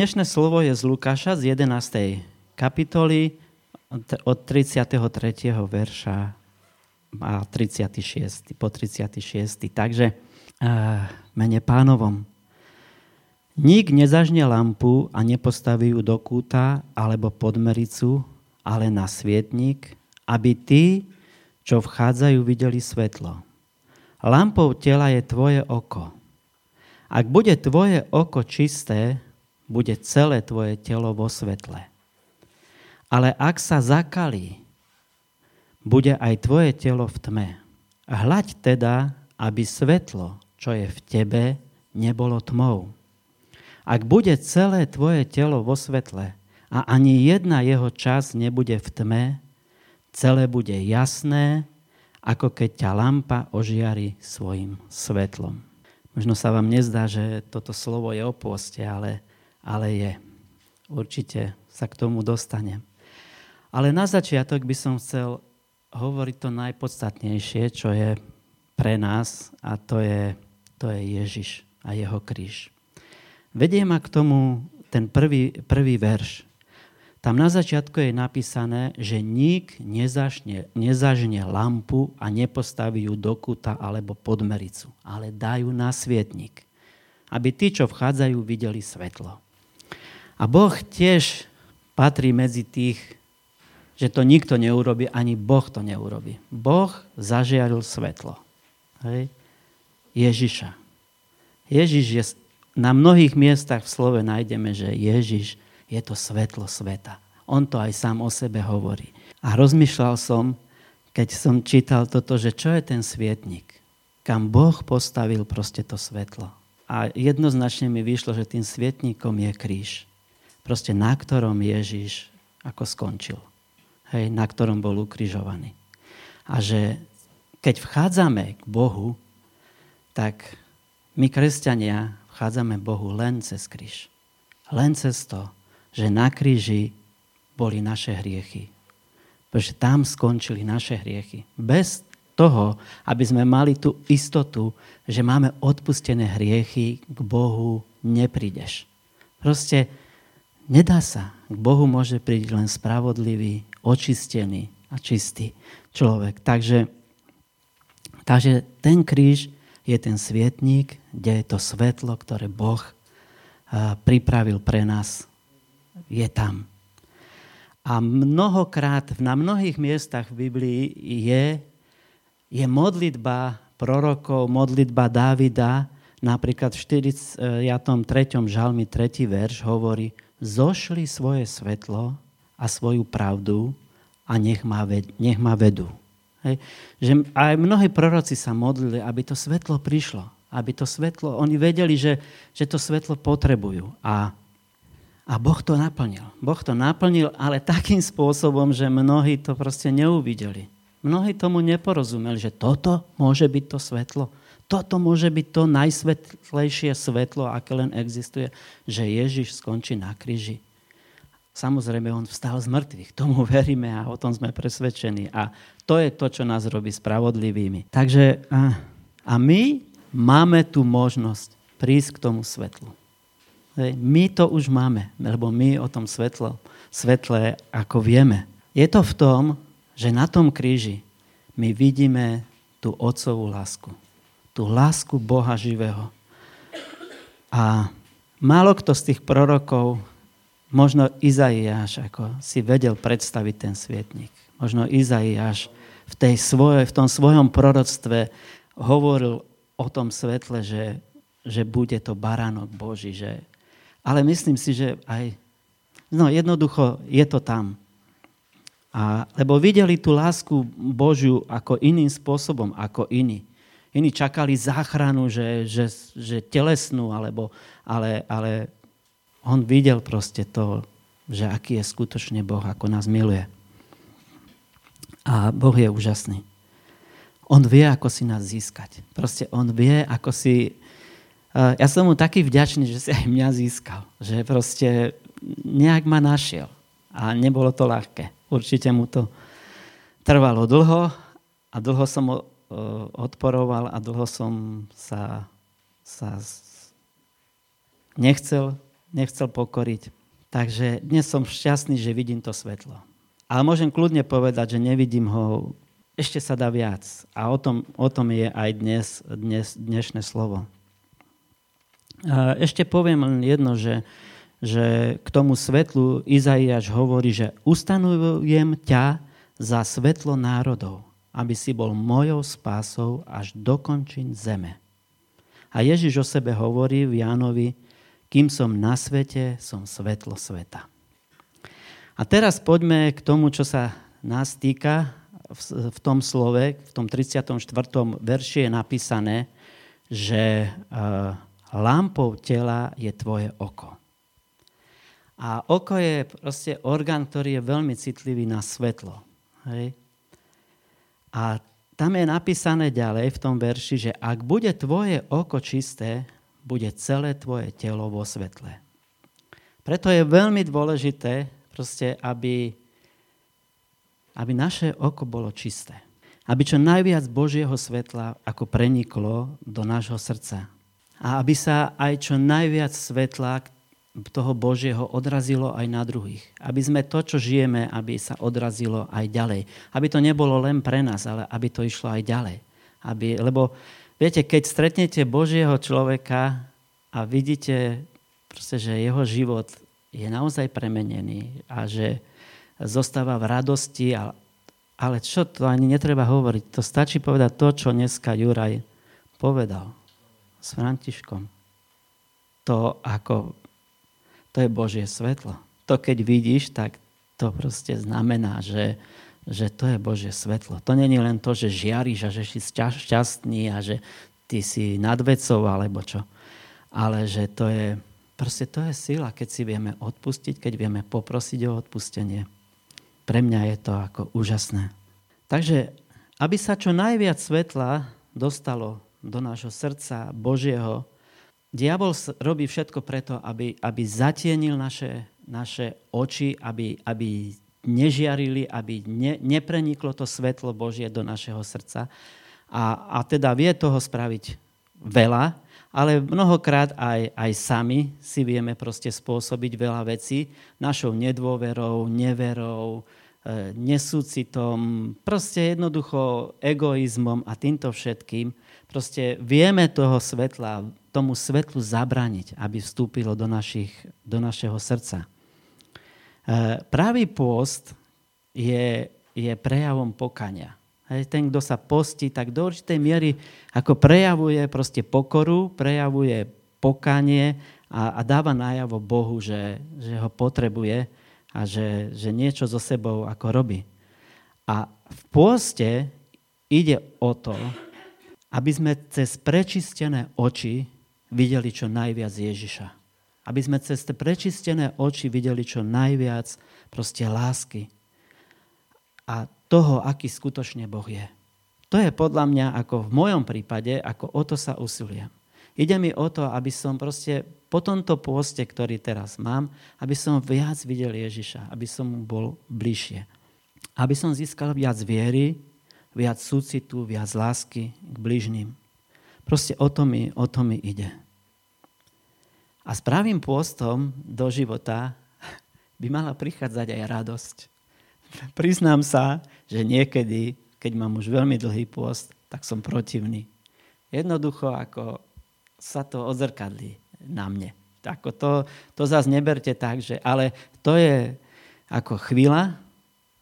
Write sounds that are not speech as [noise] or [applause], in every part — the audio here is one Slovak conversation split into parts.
dnešné slovo je z Lukáša z 11. kapitoly od 33. verša a 36. po 36. Takže mene pánovom. Nik nezažne lampu a nepostaví ju do kúta alebo pod mericu, ale na svietnik, aby tí, čo vchádzajú, videli svetlo. Lampou tela je tvoje oko. Ak bude tvoje oko čisté, bude celé tvoje telo vo svetle. Ale ak sa zakalí, bude aj tvoje telo v tme. Hľaď teda, aby svetlo, čo je v tebe, nebolo tmou. Ak bude celé tvoje telo vo svetle a ani jedna jeho čas nebude v tme, celé bude jasné, ako keď ťa lampa ožiari svojim svetlom. Možno sa vám nezdá, že toto slovo je o pôste, ale, ale je. Určite sa k tomu dostanem. Ale na začiatok by som chcel hovoriť to najpodstatnejšie, čo je pre nás a to je, to je Ježiš a jeho kríž. Vedie ma k tomu ten prvý, prvý verš. Tam na začiatku je napísané, že nik nezažne, nezažne lampu a nepostaví ju do kuta alebo pod mericu, ale dajú na svietnik, aby tí, čo vchádzajú, videli svetlo. A Boh tiež patrí medzi tých, že to nikto neurobi, ani Boh to neurobi. Boh zažiaril svetlo. Hej? Ježiša. Ježiš je, na mnohých miestach v slove nájdeme, že Ježiš je to svetlo sveta. On to aj sám o sebe hovorí. A rozmýšľal som, keď som čítal toto, že čo je ten svietnik? Kam Boh postavil proste to svetlo. A jednoznačne mi vyšlo, že tým svietnikom je kríž. Proste na ktorom Ježiš ako skončil hej, na ktorom bol ukrižovaný. A že keď vchádzame k Bohu, tak my, kresťania, vchádzame Bohu len cez kríž. Len cez to, že na kríži boli naše hriechy. Pretože tam skončili naše hriechy. Bez toho, aby sme mali tú istotu, že máme odpustené hriechy, k Bohu neprídeš. Proste nedá sa. K Bohu môže prísť len spravodlivý, očistený a čistý človek. Takže, takže ten kríž je ten svietník, kde je to svetlo, ktoré Boh pripravil pre nás. Je tam. A mnohokrát, na mnohých miestach v Biblii je, je modlitba prorokov, modlitba Dávida, napríklad v 43. žalmi 3. verš hovorí, zošli svoje svetlo a svoju pravdu a nech ma, ved, nech ma vedú. Hej. Že aj mnohí proroci sa modlili, aby to svetlo prišlo. Aby to svetlo, oni vedeli, že, že to svetlo potrebujú. A, a Boh to naplnil. Boh to naplnil, ale takým spôsobom, že mnohí to proste neuvideli. Mnohí tomu neporozumeli, že toto môže byť to svetlo. Toto môže byť to najsvetlejšie svetlo, aké len existuje, že Ježiš skončí na kríži Samozrejme, on vstal z mŕtvych. Tomu [laughs] veríme a o tom sme presvedčení. A to je to, čo nás robí spravodlivými. Takže a, a my máme tu možnosť prísť k tomu svetlu. My to už máme, lebo my o tom svetlo, svetle ako vieme. Je to v tom, že na tom kríži my vidíme tú otcovú lásku. Tú lásku Boha živého. A málo kto z tých prorokov Možno Izaiáš ako si vedel predstaviť ten svietnik. Možno Izaiáš v, tej svoje, v tom svojom proroctve hovoril o tom svetle, že, že bude to baránok Boží. Že... Ale myslím si, že aj no, jednoducho je to tam. A, lebo videli tú lásku Božiu ako iným spôsobom, ako iní. Iní čakali záchranu, že, že, že telesnú, alebo, ale, ale on videl proste to, že aký je skutočne Boh, ako nás miluje. A Boh je úžasný. On vie, ako si nás získať. Proste on vie, ako si... Ja som mu taký vďačný, že si aj mňa získal. Že proste nejak ma našiel. A nebolo to ľahké. Určite mu to trvalo dlho a dlho som odporoval a dlho som sa, sa nechcel nechcel pokoriť. Takže dnes som šťastný, že vidím to svetlo. Ale môžem kľudne povedať, že nevidím ho, ešte sa dá viac. A o tom, o tom je aj dnes, dnes, dnešné slovo. Ešte poviem len jedno, že, že k tomu svetlu Izaiáš hovorí, že ustanovujem ťa za svetlo národov, aby si bol mojou spásou až do končín zeme. A Ježiš o sebe hovorí v Jánovi, kým som na svete, som svetlo sveta. A teraz poďme k tomu, čo sa nás týka. V, tom slove, v tom 34. verši je napísané, že uh, lampou tela je tvoje oko. A oko je proste orgán, ktorý je veľmi citlivý na svetlo. Hej? A tam je napísané ďalej v tom verši, že ak bude tvoje oko čisté, bude celé tvoje telo vo svetle. Preto je veľmi dôležité, proste, aby, aby naše oko bolo čisté. Aby čo najviac Božieho svetla ako preniklo do nášho srdca. A aby sa aj čo najviac svetla, toho Božieho odrazilo aj na druhých. Aby sme to, čo žijeme, aby sa odrazilo aj ďalej. Aby to nebolo len pre nás, ale aby to išlo aj ďalej. Aby, lebo viete, keď stretnete Božieho človeka a vidíte, proste, že jeho život je naozaj premenený a že zostáva v radosti, ale, čo to ani netreba hovoriť. To stačí povedať to, čo dneska Juraj povedal s Františkom. To, ako je Božie svetlo. To, keď vidíš, tak to proste znamená, že, že to je Božie svetlo. To není len to, že žiariš a že si šťastný a že ty si nad vecou alebo čo. Ale že to je, proste to je sila, keď si vieme odpustiť, keď vieme poprosiť o odpustenie. Pre mňa je to ako úžasné. Takže, aby sa čo najviac svetla dostalo do nášho srdca Božieho, Diabol robí všetko preto, aby, aby zatienil naše, naše oči, aby, aby nežiarili, aby ne, nepreniklo to svetlo Božie do našeho srdca. A, a teda vie toho spraviť veľa, ale mnohokrát aj, aj sami si vieme proste spôsobiť veľa vecí našou nedôverou, neverou, e, nesúcitom, proste jednoducho egoizmom a týmto všetkým. Proste vieme toho svetla tomu svetlu zabraniť, aby vstúpilo do, našich, do našeho srdca. E, pravý pôst je, je prejavom pokania. Hej, ten, kto sa postí, tak do určitej miery ako prejavuje proste pokoru, prejavuje pokanie a, a dáva najavo Bohu, že, že ho potrebuje a že, že niečo so sebou ako robí. A v pôste ide o to, aby sme cez prečistené oči videli čo najviac Ježiša. Aby sme cez tie prečistené oči videli čo najviac proste lásky a toho, aký skutočne Boh je. To je podľa mňa, ako v mojom prípade, ako o to sa usilujem. Ide mi o to, aby som proste po tomto pôste, ktorý teraz mám, aby som viac videl Ježiša, aby som mu bol bližšie. Aby som získal viac viery, viac súcitu, viac lásky k bližným. Proste o to mi, o to mi ide. A s pravým pôstom do života by mala prichádzať aj radosť. Priznám sa, že niekedy, keď mám už veľmi dlhý pôst, tak som protivný. Jednoducho, ako sa to odzrkadlí na mne. Ako to, to zase neberte tak, že, ale to je ako chvíľa,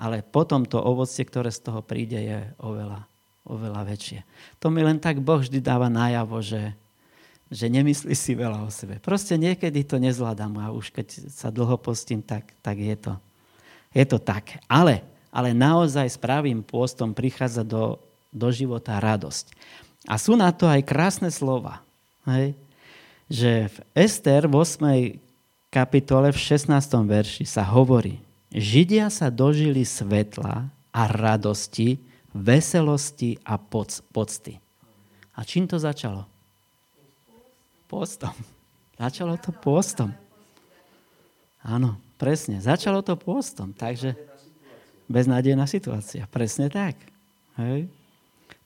ale potom to ovocie, ktoré z toho príde, je oveľa, oveľa väčšie. To mi len tak Boh vždy dáva najavo, že, že nemyslí si veľa o sebe. Proste niekedy to nezvládam a už keď sa dlho postím, tak, tak je, to, je to tak. Ale, ale naozaj s pravým pôstom prichádza do, do života radosť. A sú na to aj krásne slova. Hej? Že v Ester v 8. kapitole v 16. verši sa hovorí, Židia sa dožili svetla a radosti veselosti a pocty. A čím to začalo? Postom. Začalo to postom. Áno, presne. Začalo to postom. Takže beznádejná situácia. Presne tak. Hej.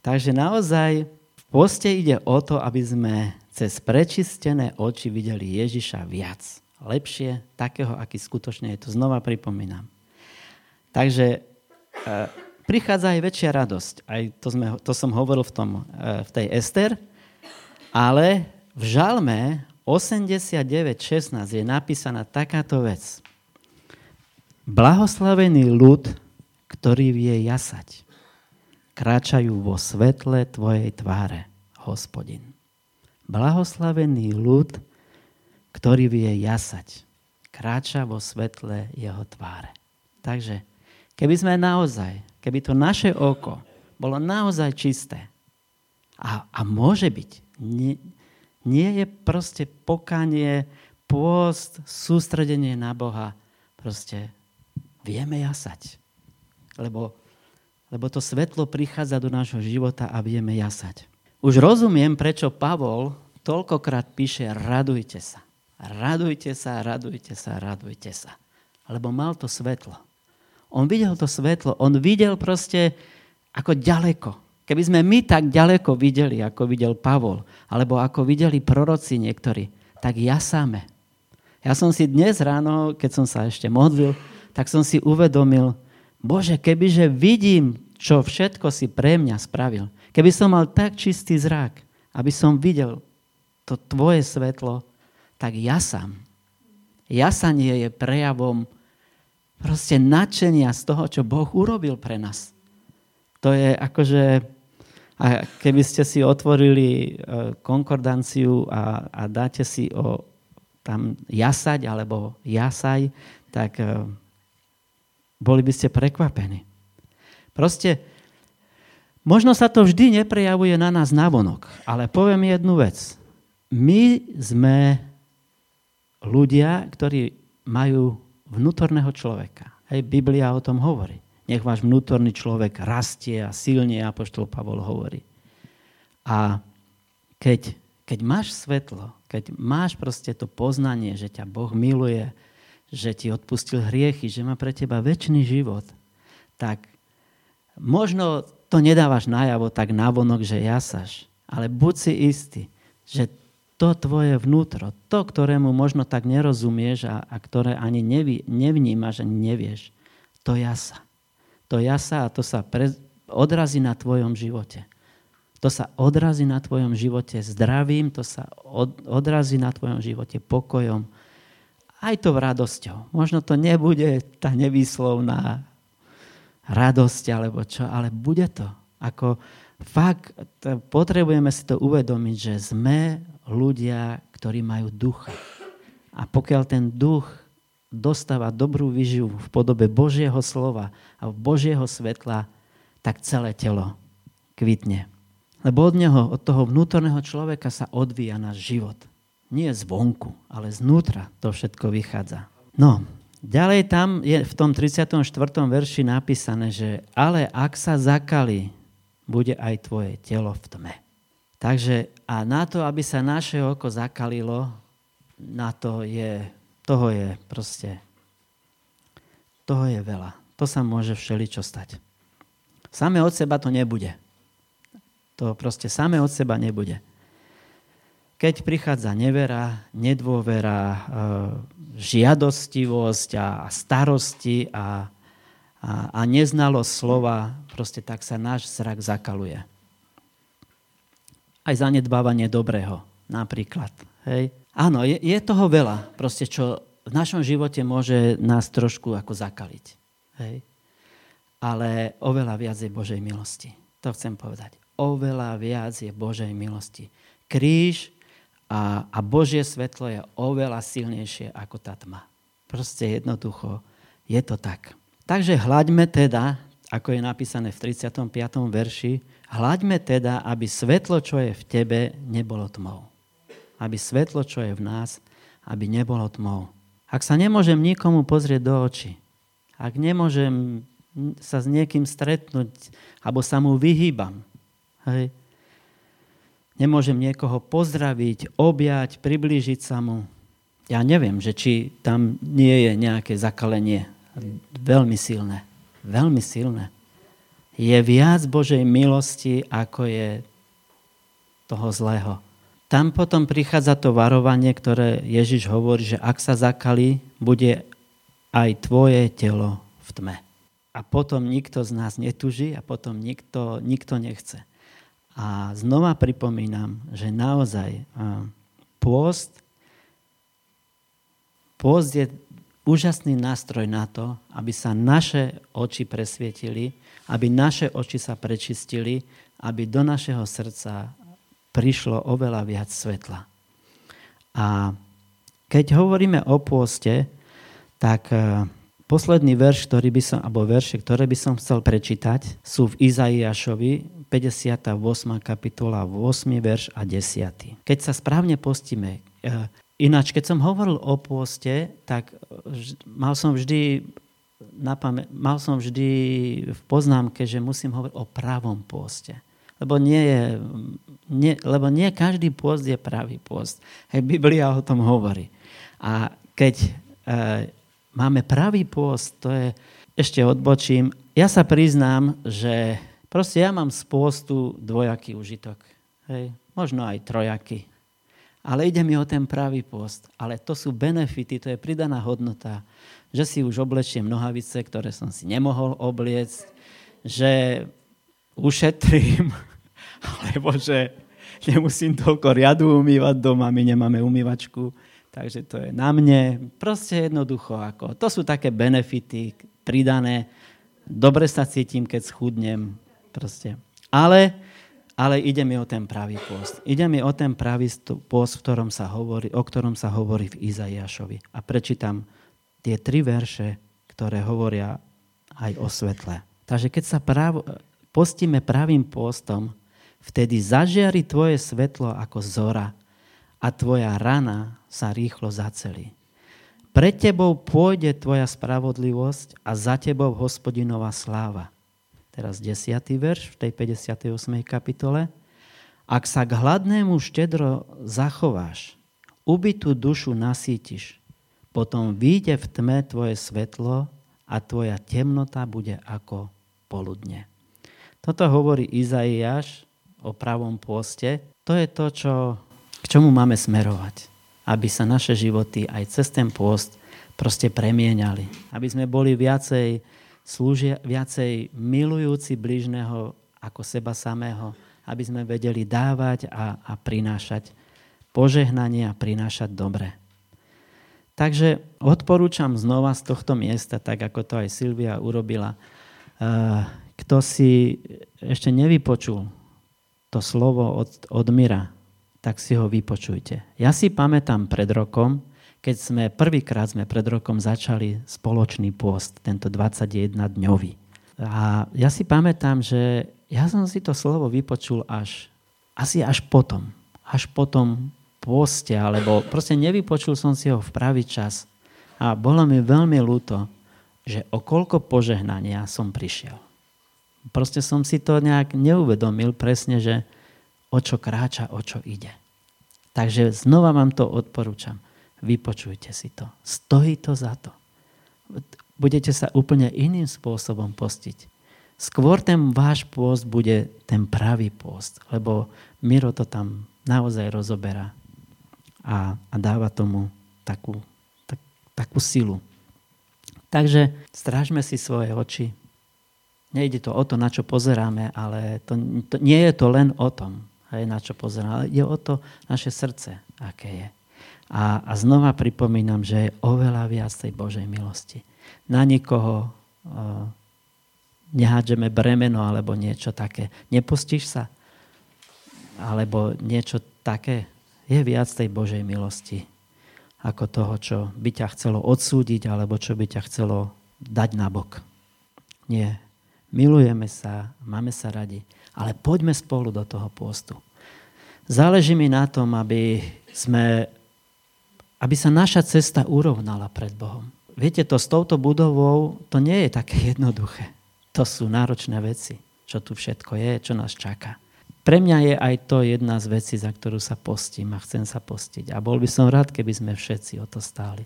Takže naozaj v poste ide o to, aby sme cez prečistené oči videli Ježiša viac. Lepšie, takého, aký skutočne je. To znova pripomínam. Takže e, prichádza aj väčšia radosť. Aj to, sme, to som hovoril v, tom, e, v tej Ester, ale v Žalme 89.16 je napísaná takáto vec. Blahoslavený ľud, ktorý vie jasať, kráčajú vo svetle Tvojej tváre, hospodin. Blahoslavený ľud, ktorý vie jasať, kráča vo svetle jeho tváre. Takže, keby sme naozaj, keby to naše oko bolo naozaj čisté, a, a môže byť, nie, nie je proste pokanie, pôst, sústredenie na Boha. Proste vieme jasať. Lebo, lebo to svetlo prichádza do nášho života a vieme jasať. Už rozumiem, prečo Pavol toľkokrát píše radujte sa. Radujte sa, radujte sa, radujte sa. Lebo mal to svetlo. On videl to svetlo, on videl proste ako ďaleko. Keby sme my tak ďaleko videli, ako videl Pavol, alebo ako videli proroci niektorí, tak jasáme. Ja som si dnes ráno, keď som sa ešte modlil, tak som si uvedomil, Bože, kebyže vidím, čo všetko si pre mňa spravil, keby som mal tak čistý zrak, aby som videl to tvoje svetlo, tak jasám. Jasanie je prejavom proste nadšenia z toho, čo Boh urobil pre nás. To je akože a keby ste si otvorili e, konkordanciu a, a dáte si o tam jasať alebo jasaj, tak e, boli by ste prekvapení. Proste, možno sa to vždy neprejavuje na nás navonok, ale poviem jednu vec. My sme ľudia, ktorí majú vnútorného človeka. Hej, Biblia o tom hovorí. Nech váš vnútorný človek rastie a silne, apoštol Pavol hovorí. A keď, keď máš svetlo, keď máš proste to poznanie, že ťa Boh miluje, že ti odpustil hriechy, že má pre teba väčší život, tak možno to nedávaš najavo tak navonok, že jasaš, ale buď si istý, že to tvoje vnútro, to, ktorému možno tak nerozumieš a, a ktoré ani neví, nevnímaš, ani nevieš, to jasa to jasa a to sa pre, odrazí na tvojom živote. To sa odrazí na tvojom živote zdravím, to sa od, odrazí na tvojom živote pokojom, aj to radosťou. Možno to nebude tá nevýslovná radosť alebo čo, ale bude to. Ako fakt potrebujeme si to uvedomiť, že sme ľudia, ktorí majú ducha. A pokiaľ ten duch dostáva dobrú výživu v podobe Božieho slova a Božieho svetla, tak celé telo kvitne. Lebo od neho, od toho vnútorného človeka sa odvíja náš život. Nie zvonku, ale znútra to všetko vychádza. No, ďalej tam je v tom 34. verši napísané, že ale ak sa zakali, bude aj tvoje telo v tme. Takže a na to, aby sa naše oko zakalilo, na to je toho je proste, toho je veľa. To sa môže všeličo stať. Same od seba to nebude. To proste same od seba nebude. Keď prichádza nevera, nedôvera, e, žiadostivosť a starosti a, a, a neznalosť slova, proste tak sa náš zrak zakaluje. Aj zanedbávanie dobrého, napríklad. Hej? Áno, je, je toho veľa, proste, čo v našom živote môže nás trošku ako zakaliť. Hej? Ale oveľa viac je Božej milosti. To chcem povedať. Oveľa viac je Božej milosti. Kríž a, a Božie svetlo je oveľa silnejšie ako tá tma. Proste jednoducho je to tak. Takže hľaďme teda, ako je napísané v 35. verši, hľaďme teda, aby svetlo, čo je v tebe, nebolo tmou aby svetlo, čo je v nás, aby nebolo tmou. Ak sa nemôžem nikomu pozrieť do očí, ak nemôžem sa s niekým stretnúť, alebo sa mu vyhýbam, hej, nemôžem niekoho pozdraviť, objať, priblížiť sa mu, ja neviem, že či tam nie je nejaké zakalenie. Veľmi silné. Veľmi silné. Je viac Božej milosti, ako je toho zlého tam potom prichádza to varovanie, ktoré Ježiš hovorí, že ak sa zakali, bude aj tvoje telo v tme. A potom nikto z nás netuží a potom nikto, nikto nechce. A znova pripomínam, že naozaj pôst, pôst je úžasný nástroj na to, aby sa naše oči presvietili, aby naše oči sa prečistili, aby do našeho srdca prišlo oveľa viac svetla. A keď hovoríme o pôste, tak e, posledný verš, ktorý by som, alebo verše, ktoré by som chcel prečítať, sú v Izaiášovi 58. kapitola, 8. verš a 10. Keď sa správne postíme, e, ináč, keď som hovoril o pôste, tak mal som vždy mal som vždy v poznámke, že musím hovoriť o pravom pôste. Lebo nie, je, nie, lebo nie každý pôst je pravý pôst. Hej, Biblia o tom hovorí. A keď e, máme pravý pôst, to je, ešte odbočím, ja sa priznám, že proste ja mám z pôstu dvojaký užitok. Hej, možno aj trojaký. Ale ide mi o ten pravý pôst. Ale to sú benefity, to je pridaná hodnota, že si už oblečiem nohavice, ktoré som si nemohol obliecť, že ušetrím, [laughs] alebo že nemusím toľko riadu umývať doma, my nemáme umývačku, takže to je na mne. Proste jednoducho, ako, to sú také benefity pridané. Dobre sa cítim, keď schudnem. Proste. Ale, ale ide mi o ten pravý post. Ide mi o ten pravý post, v ktorom sa hovorí, o ktorom sa hovorí v Izaiášovi. A prečítam tie tri verše, ktoré hovoria aj o svetle. Takže keď sa právo, postíme pravým postom, vtedy zažiari tvoje svetlo ako zora a tvoja rana sa rýchlo zacelí. Pre tebou pôjde tvoja spravodlivosť a za tebou hospodinová sláva. Teraz 10. verš v tej 58. kapitole. Ak sa k hladnému štedro zachováš, ubitú dušu nasítiš, potom vyjde v tme tvoje svetlo a tvoja temnota bude ako poludne. Toto hovorí Izaiáš o pravom pôste. To je to, čo, k čomu máme smerovať. Aby sa naše životy aj cez ten pôst proste premieniali. Aby sme boli viacej, slúžia, viacej milujúci blížneho ako seba samého. Aby sme vedeli dávať a, a prinášať požehnanie a prinášať dobre. Takže odporúčam znova z tohto miesta, tak ako to aj Silvia urobila, uh, kto si ešte nevypočul to slovo od, od Mira, tak si ho vypočujte. Ja si pamätám pred rokom, keď sme prvýkrát sme pred rokom začali spoločný pôst, tento 21-dňový. A ja si pamätám, že ja som si to slovo vypočul až, asi až potom. Až potom pôste, alebo proste nevypočul som si ho v pravý čas. A bolo mi veľmi ľúto, že o koľko požehnania som prišiel. Proste som si to nejak neuvedomil presne, že o čo kráča, o čo ide. Takže znova vám to odporúčam. Vypočujte si to. Stojí to za to. Budete sa úplne iným spôsobom postiť. Skôr ten váš pôst bude ten pravý pôst, lebo Miro to tam naozaj rozoberá a, a dáva tomu takú, tak, takú silu. Takže strážme si svoje oči, Nejde to o to, na čo pozeráme, ale to, to, nie je to len o tom, hej, na čo pozeráme, ale je o to naše srdce, aké je. A, a znova pripomínam, že je oveľa viac tej Božej milosti. Na nikoho uh, nehádžeme bremeno alebo niečo také. Nepustíš sa? Alebo niečo také? Je viac tej Božej milosti ako toho, čo by ťa chcelo odsúdiť alebo čo by ťa chcelo dať na bok. Nie, milujeme sa, máme sa radi, ale poďme spolu do toho pôstu. Záleží mi na tom, aby, sme, aby sa naša cesta urovnala pred Bohom. Viete, to s touto budovou, to nie je také jednoduché. To sú náročné veci, čo tu všetko je, čo nás čaká. Pre mňa je aj to jedna z vecí, za ktorú sa postím a chcem sa postiť. A bol by som rád, keby sme všetci o to stáli.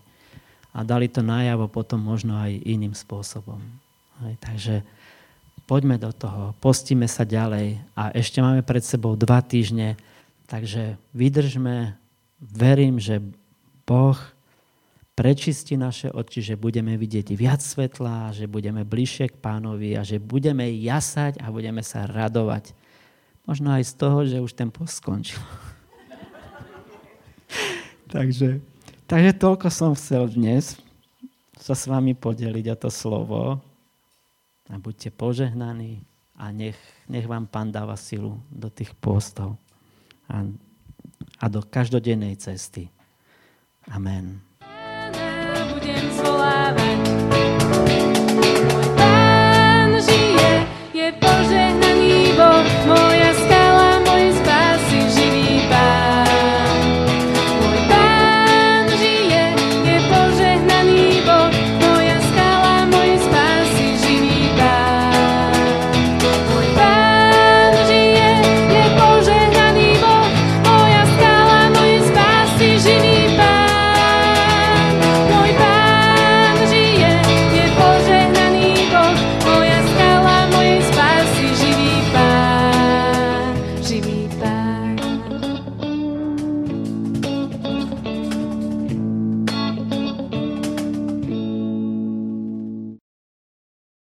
A dali to najavo potom možno aj iným spôsobom. Hej, takže poďme do toho, postíme sa ďalej a ešte máme pred sebou dva týždne Takže vydržme, verím, že Boh prečistí naše oči, že budeme vidieť viac svetla, že budeme bližšie k pánovi a že budeme jasať a budeme sa radovať. Možno aj z toho, že už ten post skončil. [laughs] takže, takže toľko som chcel dnes sa s vami podeliť o to slovo. A buďte požehnaní a nech, nech vám Pán dáva silu do tých postov a, a do každodennej cesty. Amen.